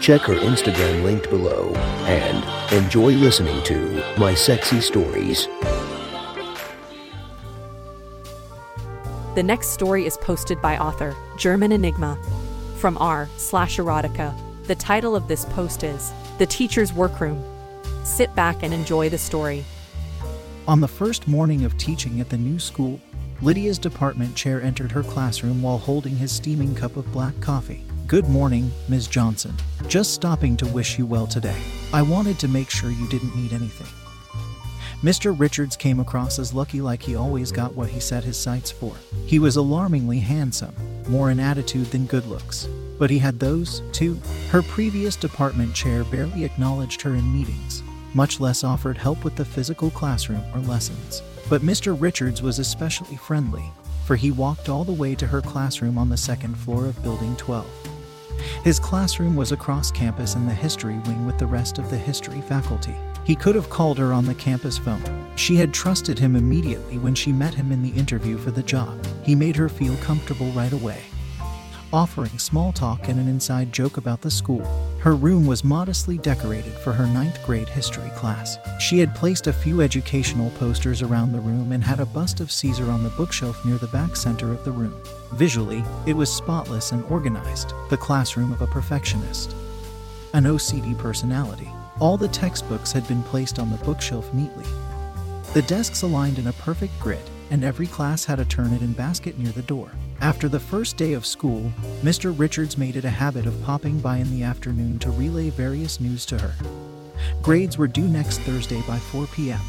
Check her Instagram linked below and enjoy listening to My Sexy Stories. The next story is posted by author German Enigma from r slash erotica. The title of this post is The Teacher's Workroom. Sit back and enjoy the story. On the first morning of teaching at the new school, Lydia's department chair entered her classroom while holding his steaming cup of black coffee. Good morning, Ms. Johnson. Just stopping to wish you well today. I wanted to make sure you didn't need anything. Mr. Richards came across as lucky like he always got what he set his sights for. He was alarmingly handsome, more in attitude than good looks. But he had those, too. Her previous department chair barely acknowledged her in meetings, much less offered help with the physical classroom or lessons. But Mr. Richards was especially friendly, for he walked all the way to her classroom on the second floor of Building 12. His classroom was across campus in the history wing with the rest of the history faculty. He could have called her on the campus phone. She had trusted him immediately when she met him in the interview for the job. He made her feel comfortable right away offering small talk and an inside joke about the school. Her room was modestly decorated for her ninth grade history class. She had placed a few educational posters around the room and had a bust of Caesar on the bookshelf near the back center of the room. Visually, it was spotless and organized, the classroom of a perfectionist. An OCD personality. All the textbooks had been placed on the bookshelf neatly. The desks aligned in a perfect grid, and every class had a Turnitin basket near the door. After the first day of school, Mr. Richards made it a habit of popping by in the afternoon to relay various news to her. Grades were due next Thursday by 4 p.m.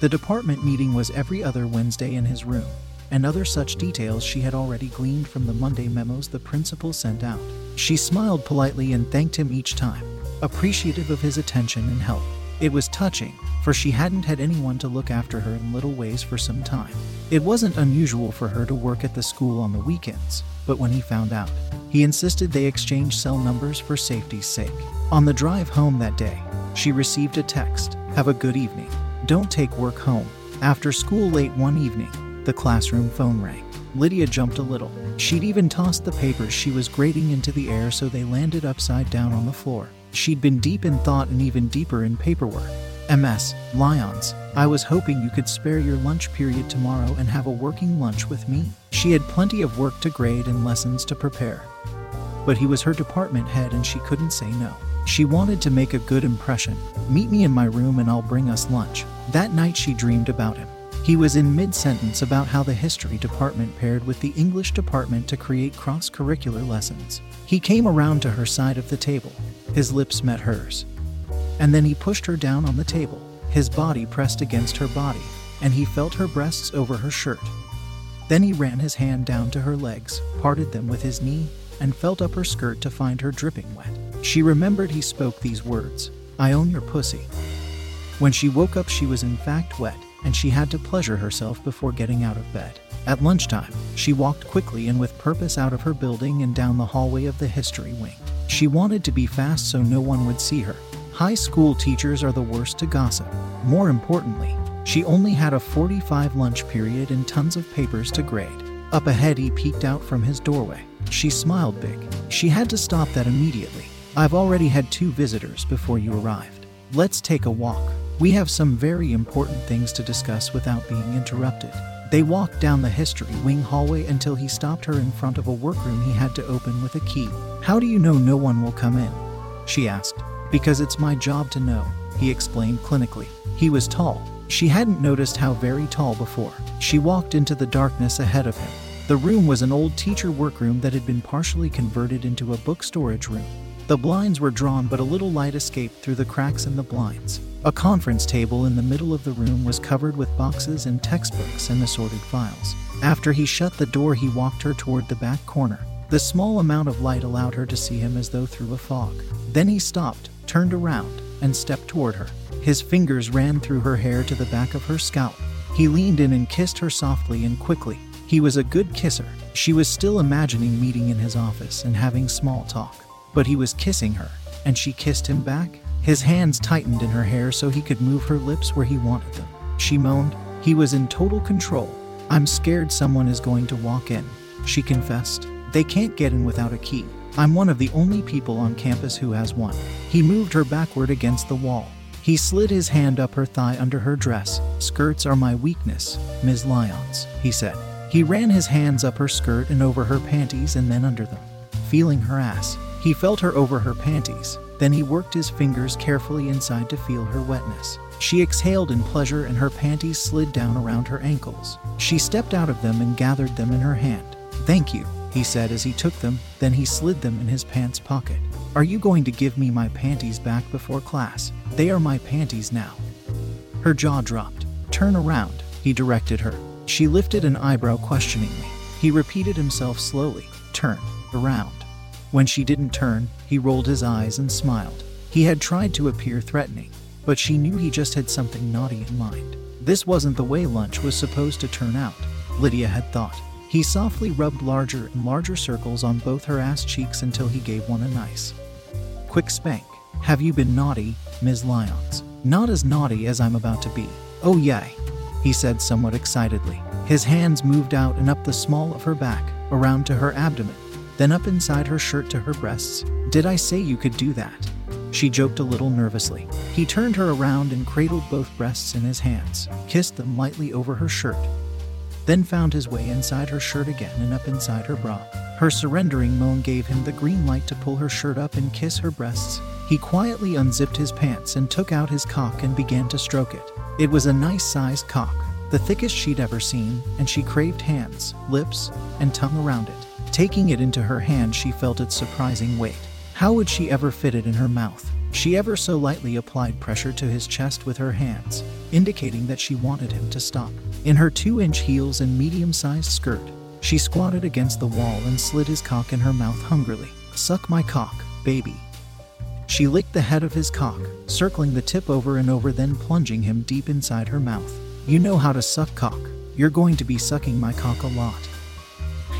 The department meeting was every other Wednesday in his room, and other such details she had already gleaned from the Monday memos the principal sent out. She smiled politely and thanked him each time, appreciative of his attention and help. It was touching, for she hadn't had anyone to look after her in little ways for some time. It wasn't unusual for her to work at the school on the weekends, but when he found out, he insisted they exchange cell numbers for safety's sake. On the drive home that day, she received a text Have a good evening. Don't take work home. After school late one evening, the classroom phone rang. Lydia jumped a little. She'd even tossed the papers she was grading into the air so they landed upside down on the floor. She'd been deep in thought and even deeper in paperwork. MS, Lyons, I was hoping you could spare your lunch period tomorrow and have a working lunch with me. She had plenty of work to grade and lessons to prepare. But he was her department head and she couldn't say no. She wanted to make a good impression. Meet me in my room and I'll bring us lunch. That night she dreamed about him. He was in mid sentence about how the history department paired with the English department to create cross curricular lessons. He came around to her side of the table. His lips met hers. And then he pushed her down on the table, his body pressed against her body, and he felt her breasts over her shirt. Then he ran his hand down to her legs, parted them with his knee, and felt up her skirt to find her dripping wet. She remembered he spoke these words I own your pussy. When she woke up, she was in fact wet, and she had to pleasure herself before getting out of bed. At lunchtime, she walked quickly and with purpose out of her building and down the hallway of the history wing. She wanted to be fast so no one would see her, High school teachers are the worst to gossip. More importantly, she only had a 45 lunch period and tons of papers to grade. Up ahead, he peeked out from his doorway. She smiled big. She had to stop that immediately. I've already had two visitors before you arrived. Let's take a walk. We have some very important things to discuss without being interrupted. They walked down the history wing hallway until he stopped her in front of a workroom he had to open with a key. How do you know no one will come in? She asked. Because it's my job to know, he explained clinically. He was tall. She hadn't noticed how very tall before. She walked into the darkness ahead of him. The room was an old teacher workroom that had been partially converted into a book storage room. The blinds were drawn, but a little light escaped through the cracks in the blinds. A conference table in the middle of the room was covered with boxes and textbooks and assorted files. After he shut the door, he walked her toward the back corner. The small amount of light allowed her to see him as though through a fog. Then he stopped, turned around, and stepped toward her. His fingers ran through her hair to the back of her scalp. He leaned in and kissed her softly and quickly. He was a good kisser. She was still imagining meeting in his office and having small talk. But he was kissing her, and she kissed him back. His hands tightened in her hair so he could move her lips where he wanted them. She moaned. He was in total control. I'm scared someone is going to walk in, she confessed. They can't get in without a key. I'm one of the only people on campus who has one. He moved her backward against the wall. He slid his hand up her thigh under her dress. Skirts are my weakness, Ms. Lyons, he said. He ran his hands up her skirt and over her panties and then under them. Feeling her ass, he felt her over her panties. Then he worked his fingers carefully inside to feel her wetness. She exhaled in pleasure and her panties slid down around her ankles. She stepped out of them and gathered them in her hand. Thank you, he said as he took them, then he slid them in his pants pocket. Are you going to give me my panties back before class? They are my panties now. Her jaw dropped. Turn around, he directed her. She lifted an eyebrow questioningly. He repeated himself slowly Turn around. When she didn't turn, he rolled his eyes and smiled. He had tried to appear threatening, but she knew he just had something naughty in mind. This wasn't the way lunch was supposed to turn out, Lydia had thought. He softly rubbed larger and larger circles on both her ass cheeks until he gave one a nice, quick spank. Have you been naughty, Ms. Lyons? Not as naughty as I'm about to be. Oh, yay, he said somewhat excitedly. His hands moved out and up the small of her back, around to her abdomen, then up inside her shirt to her breasts. Did I say you could do that? She joked a little nervously. He turned her around and cradled both breasts in his hands, kissed them lightly over her shirt, then found his way inside her shirt again and up inside her bra. Her surrendering moan gave him the green light to pull her shirt up and kiss her breasts. He quietly unzipped his pants and took out his cock and began to stroke it. It was a nice sized cock, the thickest she'd ever seen, and she craved hands, lips, and tongue around it. Taking it into her hand, she felt its surprising weight. How would she ever fit it in her mouth? She ever so lightly applied pressure to his chest with her hands, indicating that she wanted him to stop. In her two inch heels and medium sized skirt, she squatted against the wall and slid his cock in her mouth hungrily. Suck my cock, baby. She licked the head of his cock, circling the tip over and over, then plunging him deep inside her mouth. You know how to suck cock. You're going to be sucking my cock a lot.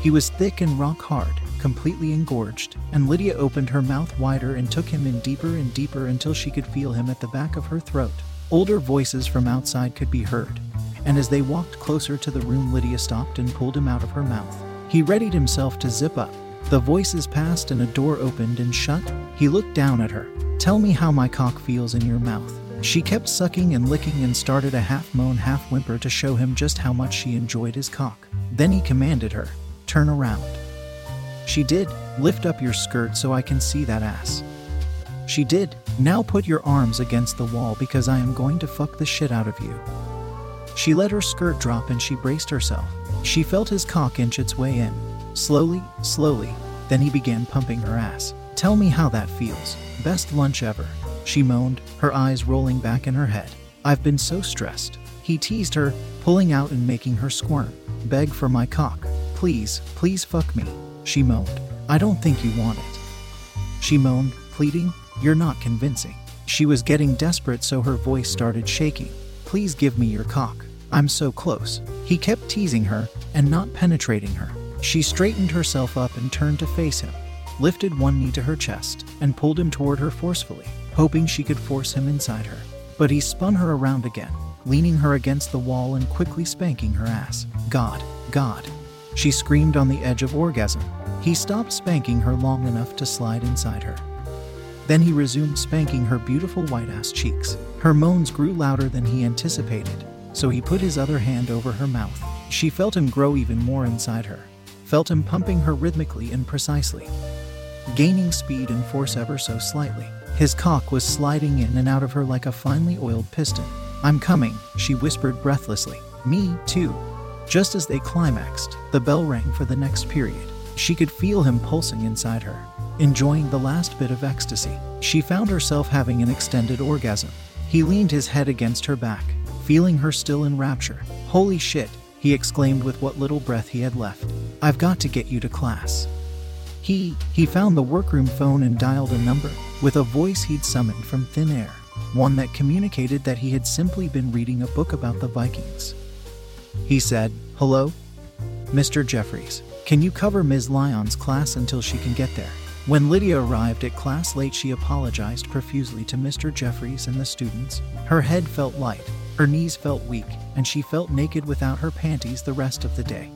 He was thick and rock hard, completely engorged, and Lydia opened her mouth wider and took him in deeper and deeper until she could feel him at the back of her throat. Older voices from outside could be heard, and as they walked closer to the room, Lydia stopped and pulled him out of her mouth. He readied himself to zip up. The voices passed and a door opened and shut. He looked down at her. Tell me how my cock feels in your mouth. She kept sucking and licking and started a half moan, half whimper to show him just how much she enjoyed his cock. Then he commanded her, Turn around. She did. Lift up your skirt so I can see that ass. She did. Now put your arms against the wall because I am going to fuck the shit out of you. She let her skirt drop and she braced herself. She felt his cock inch its way in. Slowly, slowly. Then he began pumping her ass. Tell me how that feels. Best lunch ever. She moaned, her eyes rolling back in her head. I've been so stressed. He teased her, pulling out and making her squirm. Beg for my cock. Please, please fuck me. She moaned. I don't think you want it. She moaned, pleading, You're not convincing. She was getting desperate, so her voice started shaking. Please give me your cock. I'm so close. He kept teasing her and not penetrating her. She straightened herself up and turned to face him, lifted one knee to her chest, and pulled him toward her forcefully, hoping she could force him inside her. But he spun her around again, leaning her against the wall and quickly spanking her ass. God, God. She screamed on the edge of orgasm. He stopped spanking her long enough to slide inside her. Then he resumed spanking her beautiful white ass cheeks. Her moans grew louder than he anticipated, so he put his other hand over her mouth. She felt him grow even more inside her, felt him pumping her rhythmically and precisely, gaining speed and force ever so slightly. His cock was sliding in and out of her like a finely oiled piston. I'm coming, she whispered breathlessly. Me, too. Just as they climaxed, the bell rang for the next period. She could feel him pulsing inside her, enjoying the last bit of ecstasy. She found herself having an extended orgasm. He leaned his head against her back, feeling her still in rapture. Holy shit, he exclaimed with what little breath he had left. I've got to get you to class. He, he found the workroom phone and dialed a number with a voice he'd summoned from thin air. one that communicated that he had simply been reading a book about the Vikings. He said, Hello? Mr. Jeffries, can you cover Ms. Lyon's class until she can get there? When Lydia arrived at class late, she apologized profusely to Mr. Jeffries and the students. Her head felt light, her knees felt weak, and she felt naked without her panties the rest of the day.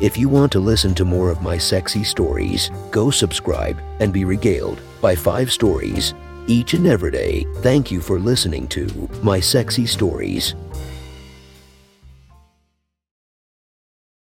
If you want to listen to more of my sexy stories, go subscribe and be regaled by five stories each and every day. Thank you for listening to My Sexy Stories.